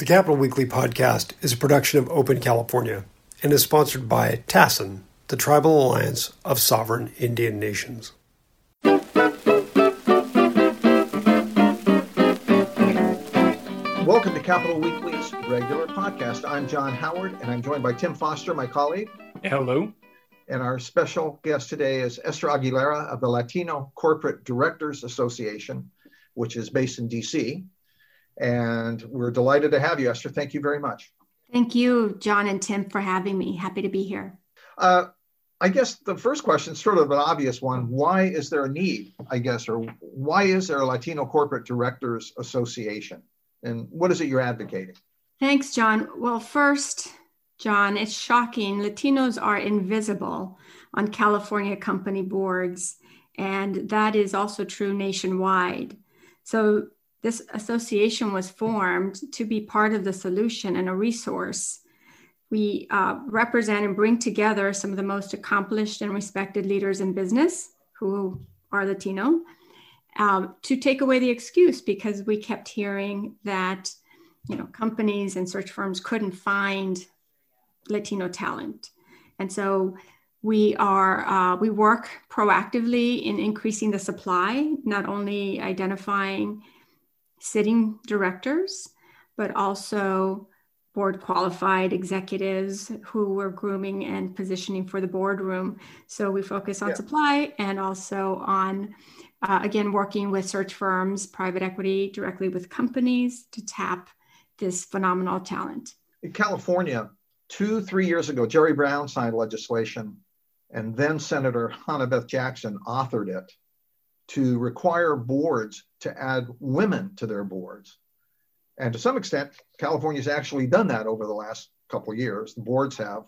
The Capitol Weekly podcast is a production of Open California and is sponsored by TASIN, the Tribal Alliance of Sovereign Indian Nations. Welcome to Capitol Weekly's regular podcast. I'm John Howard, and I'm joined by Tim Foster, my colleague. Hello. And our special guest today is Esther Aguilera of the Latino Corporate Directors Association, which is based in DC. And we're delighted to have you, Esther. Thank you very much. Thank you, John and Tim, for having me. Happy to be here. Uh, I guess the first question is sort of an obvious one. Why is there a need, I guess, or why is there a Latino Corporate Directors Association? And what is it you're advocating? Thanks, John. Well, first, John, it's shocking. Latinos are invisible on California company boards, and that is also true nationwide. So, this association was formed to be part of the solution and a resource. We uh, represent and bring together some of the most accomplished and respected leaders in business who are Latino um, to take away the excuse because we kept hearing that you know companies and search firms couldn't find Latino talent, and so we are uh, we work proactively in increasing the supply, not only identifying sitting directors, but also board qualified executives who we're grooming and positioning for the boardroom. So we focus on yeah. supply and also on, uh, again, working with search firms, private equity, directly with companies to tap this phenomenal talent. In California, two, three years ago, Jerry Brown signed legislation, and then Senator Hannah Beth Jackson authored it to require boards to add women to their boards. And to some extent, California's actually done that over the last couple years. The boards have,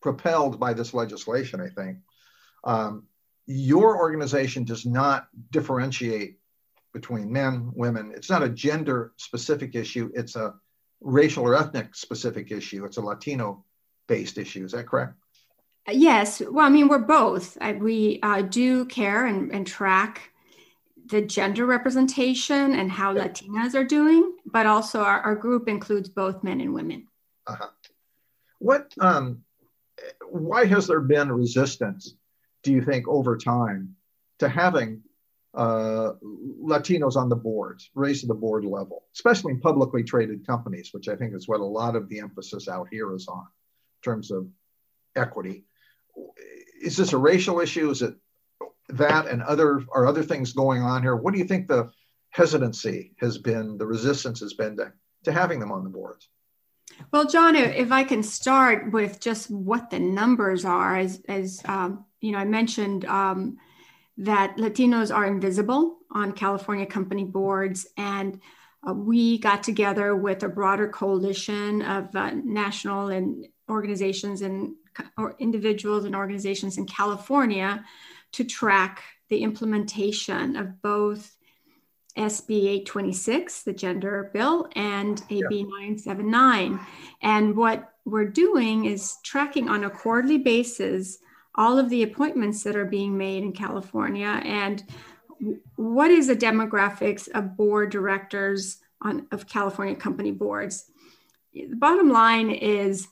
propelled by this legislation, I think. Um, your organization does not differentiate between men, women. It's not a gender specific issue, it's a racial or ethnic specific issue. It's a Latino based issue. Is that correct? Yes. Well, I mean, we're both. I, we uh, do care and, and track the gender representation and how yeah. Latinas are doing, but also our, our group includes both men and women. Uh-huh. What, um, why has there been resistance, do you think, over time to having uh, Latinos on the boards, raised to the board level, especially in publicly traded companies, which I think is what a lot of the emphasis out here is on in terms of equity. Is this a racial issue? Is it that and other are other things going on here? What do you think the hesitancy has been, the resistance has been to, to having them on the boards? Well, John, if I can start with just what the numbers are, as, as um, you know, I mentioned um, that Latinos are invisible on California company boards, and uh, we got together with a broader coalition of uh, national and organizations and or individuals and organizations in California to track the implementation of both SB 826, the gender bill, and AB yeah. 979. And what we're doing is tracking on a quarterly basis all of the appointments that are being made in California and what is the demographics of board directors on, of California company boards. The bottom line is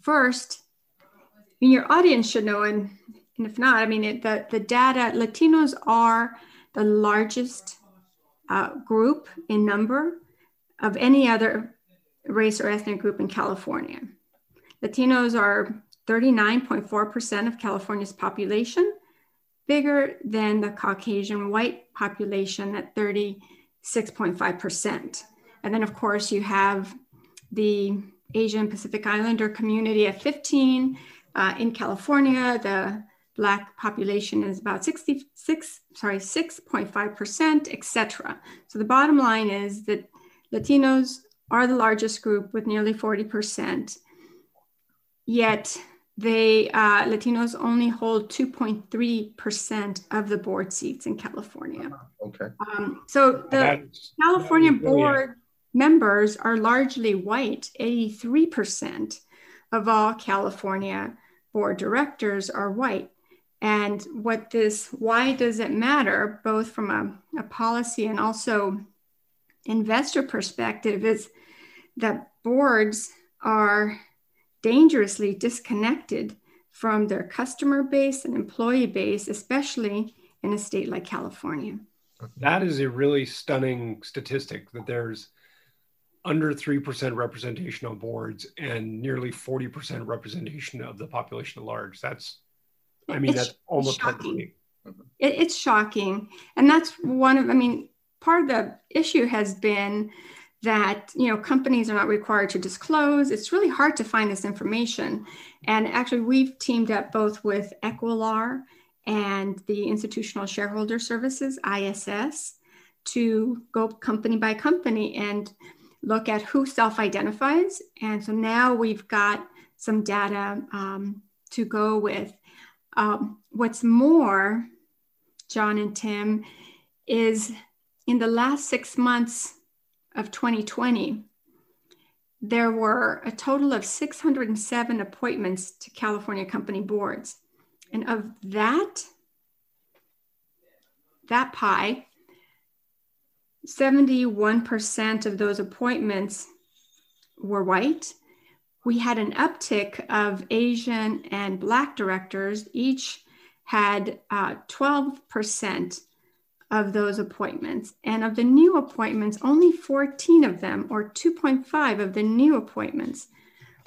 first, I mean, your audience should know, and and if not, I mean, it, the, the data, Latinos are the largest uh, group in number of any other race or ethnic group in California. Latinos are 39.4% of California's population, bigger than the Caucasian white population at 36.5%. And then, of course, you have the Asian Pacific Islander community at 15. Uh, in California, the Black population is about 66, sorry, 6.5%, etc. So the bottom line is that Latinos are the largest group with nearly 40%. Yet they uh, Latinos only hold 2.3% of the board seats in California. Okay. Um, so the California board members are largely white. 83% of all California board directors are white. And what this, why does it matter, both from a, a policy and also investor perspective, is that boards are dangerously disconnected from their customer base and employee base, especially in a state like California. That is a really stunning statistic that there's under 3% representation on boards and nearly 40% representation of the population at large. That's, I mean, it's that's almost shocking. It, it's shocking. And that's one of, I mean, part of the issue has been that you know companies are not required to disclose it's really hard to find this information and actually we've teamed up both with Equilar and the institutional shareholder services ISS to go company by company and look at who self identifies. And so now we've got some data um, to go with. Um, what's more, John and Tim, is in the last six months of 2020, there were a total of 607 appointments to California company boards. And of that, that pie, 71% of those appointments were white. We had an uptick of Asian and Black directors. Each had uh, 12% of those appointments. And of the new appointments, only 14 of them, or 2.5 of the new appointments,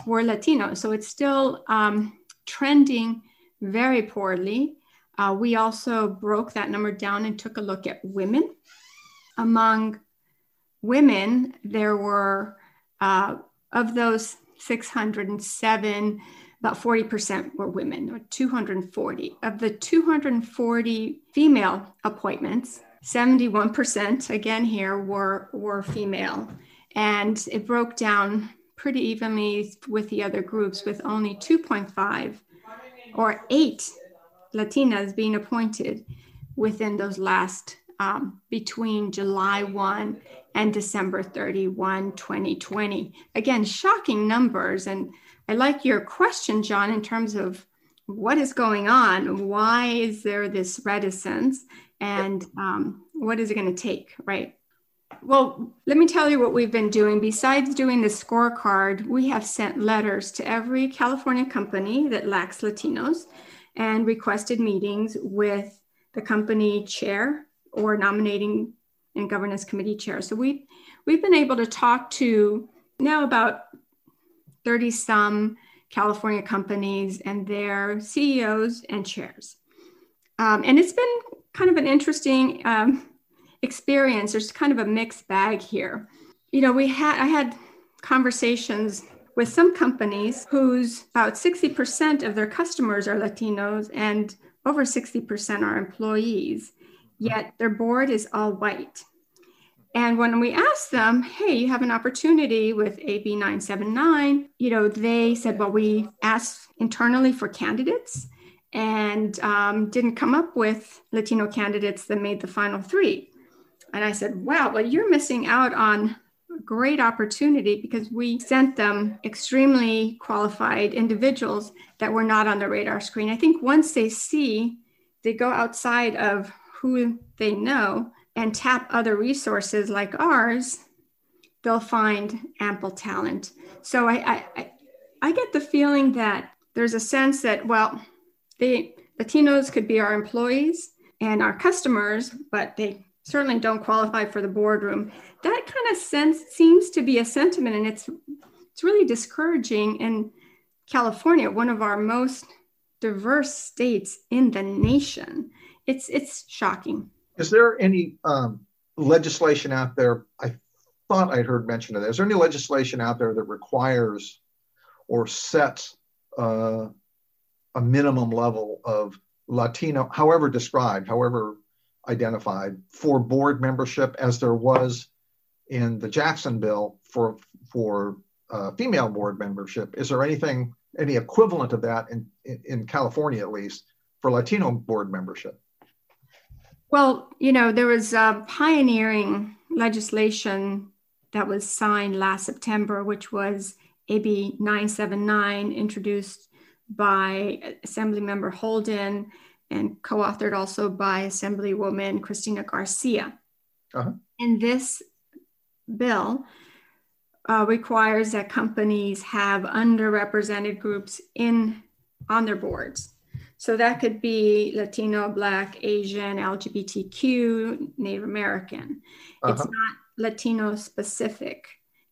were Latino. So it's still um, trending very poorly. Uh, we also broke that number down and took a look at women among women, there were, uh, of those 607, about 40% were women, or 240. Of the 240 female appointments, 71% again here were, were female. And it broke down pretty evenly with the other groups, with only 2.5 or eight Latinas being appointed within those last um, between July 1 and December 31, 2020. Again, shocking numbers. And I like your question, John, in terms of what is going on? Why is there this reticence? And um, what is it going to take, right? Well, let me tell you what we've been doing. Besides doing the scorecard, we have sent letters to every California company that lacks Latinos and requested meetings with the company chair or nominating and governance committee chair. So we've we've been able to talk to now about 30 some California companies and their CEOs and chairs. Um, and it's been kind of an interesting um, experience. There's kind of a mixed bag here. You know, we had I had conversations with some companies whose about 60% of their customers are Latinos and over 60% are employees yet their board is all white. And when we asked them, hey, you have an opportunity with AB 979, you know, they said, well, we asked internally for candidates and um, didn't come up with Latino candidates that made the final three. And I said, wow, well, you're missing out on a great opportunity because we sent them extremely qualified individuals that were not on the radar screen. I think once they see, they go outside of who they know and tap other resources like ours, they'll find ample talent. So I, I, I get the feeling that there's a sense that, well, the Latinos could be our employees and our customers, but they certainly don't qualify for the boardroom. That kind of sense seems to be a sentiment, and it's it's really discouraging in California, one of our most diverse states in the nation it's it's shocking. Is there any um, legislation out there? I thought I'd heard mention of that. Is there any legislation out there that requires or sets uh, a minimum level of Latino, however described, however identified, for board membership, as there was in the Jackson bill for for uh, female board membership? Is there anything, any equivalent of that in, in, in California at least, for Latino board membership? Well, you know, there was a pioneering legislation that was signed last September, which was AB 979, introduced by Assemblymember Holden and co authored also by Assemblywoman Cristina Garcia. Uh-huh. And this bill uh, requires that companies have underrepresented groups in on their boards. So that could be Latino, Black, Asian, LGBTQ, Native American. Uh-huh. It's not Latino specific.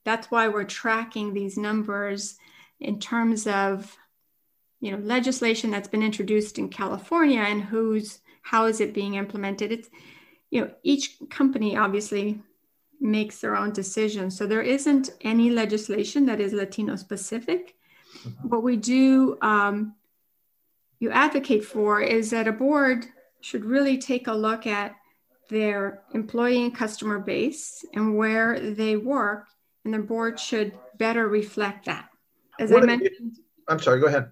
That's why we're tracking these numbers in terms of you know legislation that's been introduced in California and who's how is it being implemented. It's you know each company obviously makes their own decisions. So there isn't any legislation that is Latino specific. Mm-hmm. What we do um, you advocate for is that a board should really take a look at their employee and customer base and where they work, and the board should better reflect that. As what I mentioned, I'm sorry, go ahead.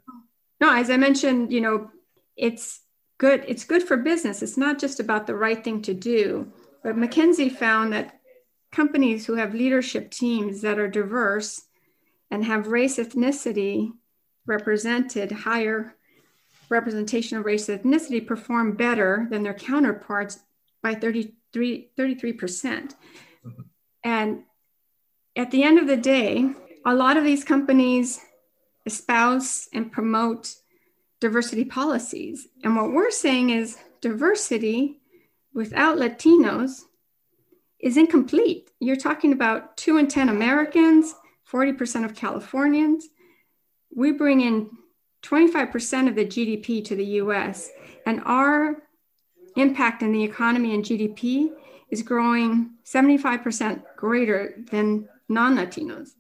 No, as I mentioned, you know, it's good. It's good for business. It's not just about the right thing to do. But McKinsey found that companies who have leadership teams that are diverse and have race ethnicity represented higher representation of race ethnicity perform better than their counterparts by 33, 33%. percent mm hmm And at the end of the day, a lot of these companies espouse and promote diversity policies. And what we're saying is diversity without Latinos is incomplete. You're talking about two in 10 Americans, 40% of Californians. We bring in 25% of the GDP to the US, and our impact in the economy and GDP is growing 75% greater than non Latinos.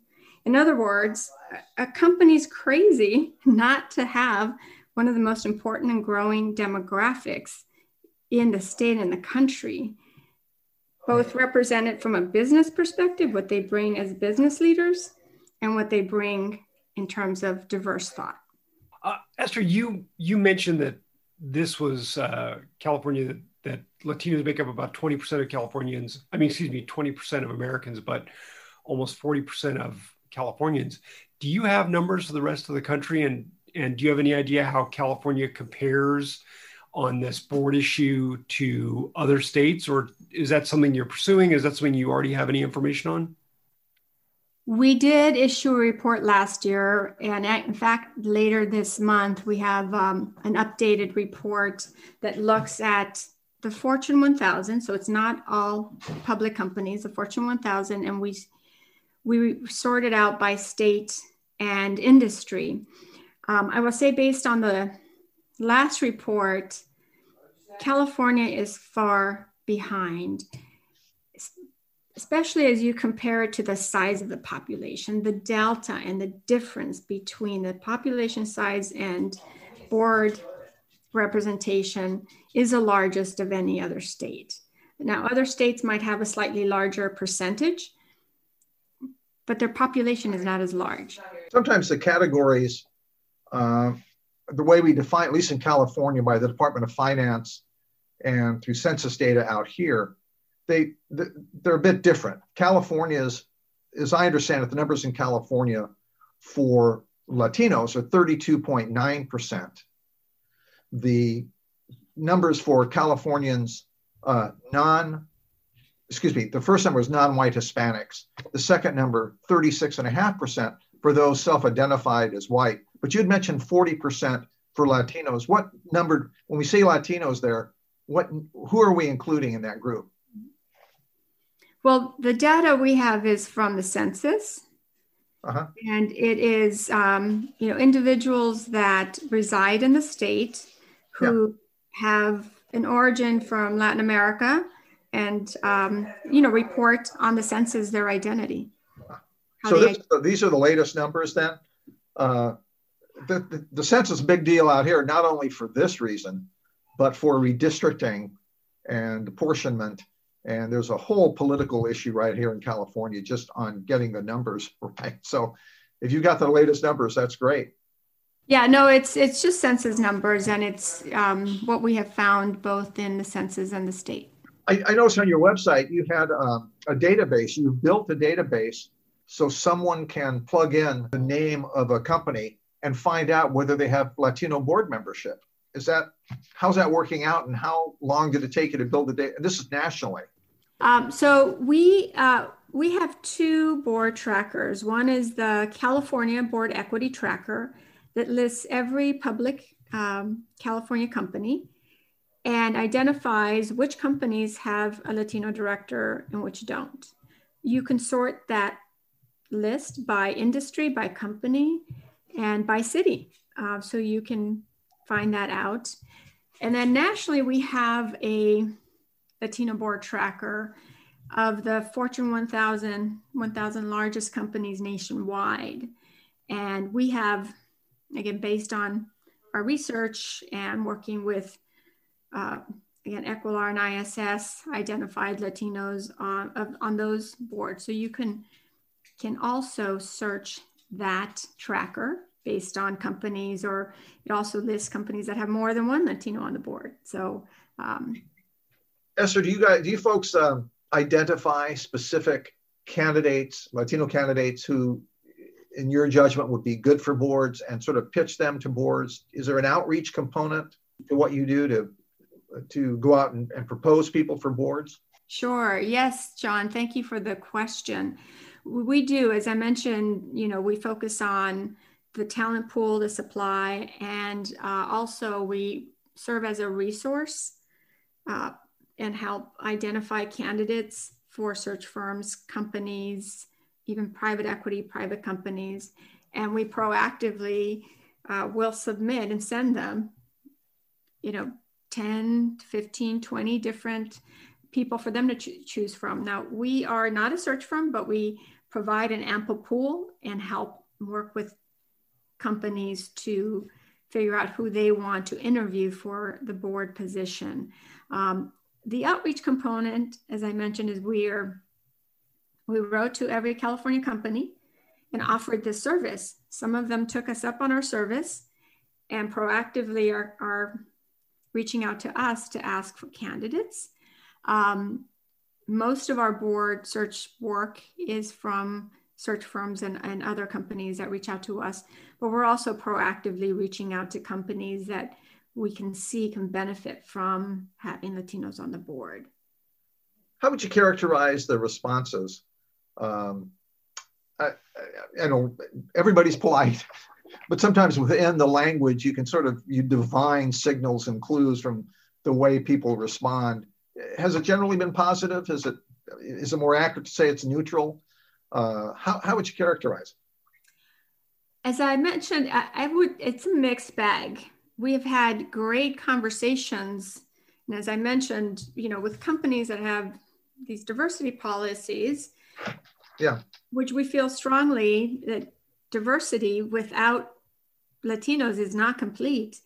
In other words, a company's crazy not to have one of the most important and growing demographics in the state and the country, both represented from a business perspective, what they bring as business leaders, and what they bring in terms of diverse thought. Uh, Esther, you you mentioned that this was uh, California that, that Latinos make up about 20% of Californians. I mean, excuse me, 20% of Americans, but almost 40% of Californians. Do you have numbers for the rest of the country, and and do you have any idea how California compares on this board issue to other states, or is that something you're pursuing? Is that something you already have any information on? We did issue a report last year, and in fact, later this month, we have um, an updated report that looks at the Fortune 1000. So it's not all public companies, the Fortune 1000, and we we sorted out by state and industry. Um, I will say, based on the last report, California is far behind especially as you compare it to the size of the population, the delta and the difference between the population size and board representation is the largest of any other state. Now, other states might have a slightly larger percentage, but their population is not as large. Sometimes the categories, uh, the way we define, at least in California, by the Department of Finance and through census data out here, they they're a bit different. California's, as I understand it, the numbers in California for Latinos are 32.9 percent. The numbers for Californians uh, non, excuse me, the first number is non-white Hispanics. The second number, 36.5 percent for those self-identified as white. But you'd mentioned 40 percent for Latinos. What number? When we say Latinos, there, what who are we including in that group? Well, the data we have is from the census. Uh-huh. And it is, um, you know, individuals that reside in the state who yeah. have an origin from Latin America and, um, you know, report on the census their identity. So this, these are the latest numbers then? Uh, the, the, the census is a big deal out here, not only for this reason, but for redistricting and apportionment and there's a whole political issue right here in California just on getting the numbers right. So if you got the latest numbers, that's great. Yeah, no, it's it's just census numbers, and it's um, what we have found both in the census and the state. I, I noticed on your website you had um, a database. You built a database so someone can plug in the name of a company and find out whether they have Latino board membership. Is that how's that working out, and how long did it take you to build the data? This is nationally. Um, so we uh, we have two board trackers. One is the California Board Equity Tracker that lists every public um, California company and identifies which companies have a Latino director and which don't. You can sort that list by industry, by company, and by city. Uh, so you can find that out. And then nationally, we have a Latino board tracker of the Fortune 1000, 1000 largest companies nationwide. And we have, again, based on our research and working with, uh, again, Equilar and ISS, identified Latinos on, on those boards. So you can, can also search that tracker based on companies, or it also lists companies that have more than one Latino on the board. So, um, Esther, do you guys, do you folks um, identify specific candidates, Latino candidates who, in your judgment, would be good for boards and sort of pitch them to boards? Is there an outreach component to what you do to to go out and, and propose people for boards? Sure. Yes, John. Thank you for the question. We do, as I mentioned, you know, we focus on the talent pool, the supply, and uh, also we serve as a resource uh, and help identify candidates for search firms, companies, even private equity, private companies. And we proactively uh, will submit and send them, you know, 10, 15, 20 different people for them to cho- choose from. Now, we are not a search firm, but we provide an ample pool and help work with companies to figure out who they want to interview for the board position. Um, the outreach component, as I mentioned, is we are we wrote to every California company and offered this service. Some of them took us up on our service and proactively are, are reaching out to us to ask for candidates. Um, most of our board search work is from search firms and, and other companies that reach out to us, but we're also proactively reaching out to companies that we can see can benefit from having Latinos on the board. How would you characterize the responses? Um, I, I, I know everybody's polite, but sometimes within the language, you can sort of you divine signals and clues from the way people respond. Has it generally been positive? Is it is it more accurate to say it's neutral? Uh, how, how would you characterize? it? As I mentioned, I, I would. It's a mixed bag we have had great conversations. And as I mentioned, you know, with companies that have these diversity policies, yeah, which we feel strongly that diversity without Latinos is not complete.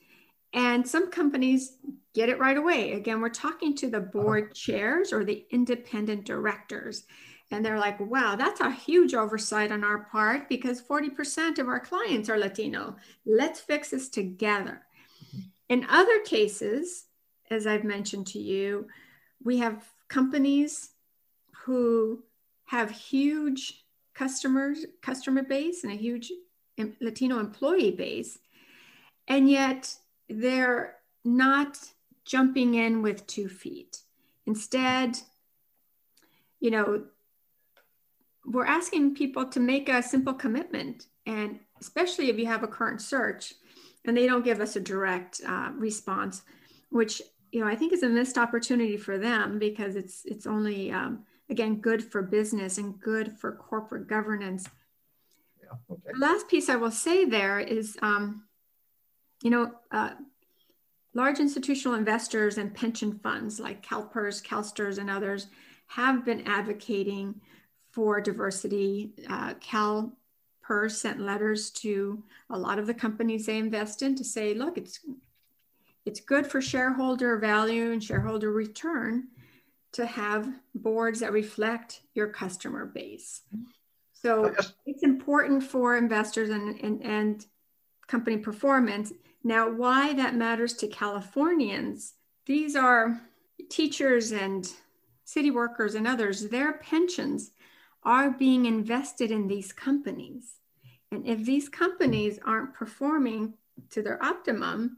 And some companies get it right away. Again, we're talking to the board chairs or the independent directors. And they're like, wow, that's a huge oversight on our part because 40% of our clients are Latino. Let's fix this together. Mm-hmm. In other cases, as I've mentioned to you, we have companies who have huge customers, customer base and a huge Latino employee base, and yet they're not jumping in with two feet. Instead, you know, we're asking people to make a simple commitment, and especially if you have a current search, and they don't give us a direct uh, response, which you know I think is a missed opportunity for them because it's it's only um, again good for business and good for corporate governance. Yeah, okay. The last piece I will say there is, um, you know, uh, large institutional investors and pension funds like CalPERS, CalSTRS, and others have been advocating for diversity. Uh, Cal PERS sent letters to a lot of the companies they invest in to say, look, it's it's good for shareholder value and shareholder return to have boards that reflect your customer base. So it's important for investors and, and, and company performance. Now, why that matters to Californians, these are teachers and city workers and others, their pensions are being invested in these companies. And if these companies aren't performing to their optimum,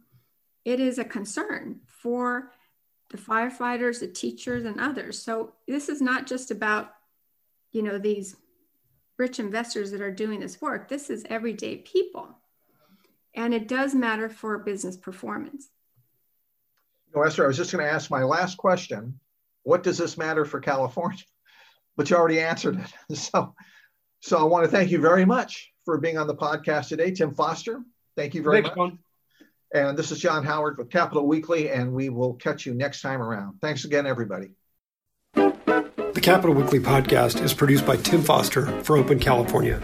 it is a concern for the firefighters, the teachers, and others. So this is not just about you know, these rich investors that are doing this work. This is everyday people. And it does matter for business performance. No, Esther, I was just going to ask my last question. What does this matter for California? But you already answered it. So, so I want to thank you very much for being on the podcast today. Tim Foster, thank you very Thanks, much. John. And this is John Howard with Capitol Weekly, and we will catch you next time around. Thanks again, everybody. The Capitol Weekly podcast is produced by Tim Foster for Open California.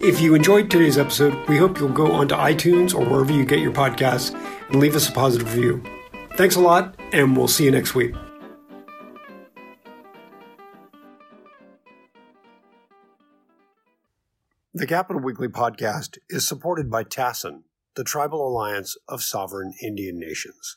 If you enjoyed today's episode, we hope you'll go onto iTunes or wherever you get your podcasts and leave us a positive review. Thanks a lot, and we'll see you next week. The Capitol Weekly podcast is supported by TASIN, the Tribal Alliance of Sovereign Indian Nations.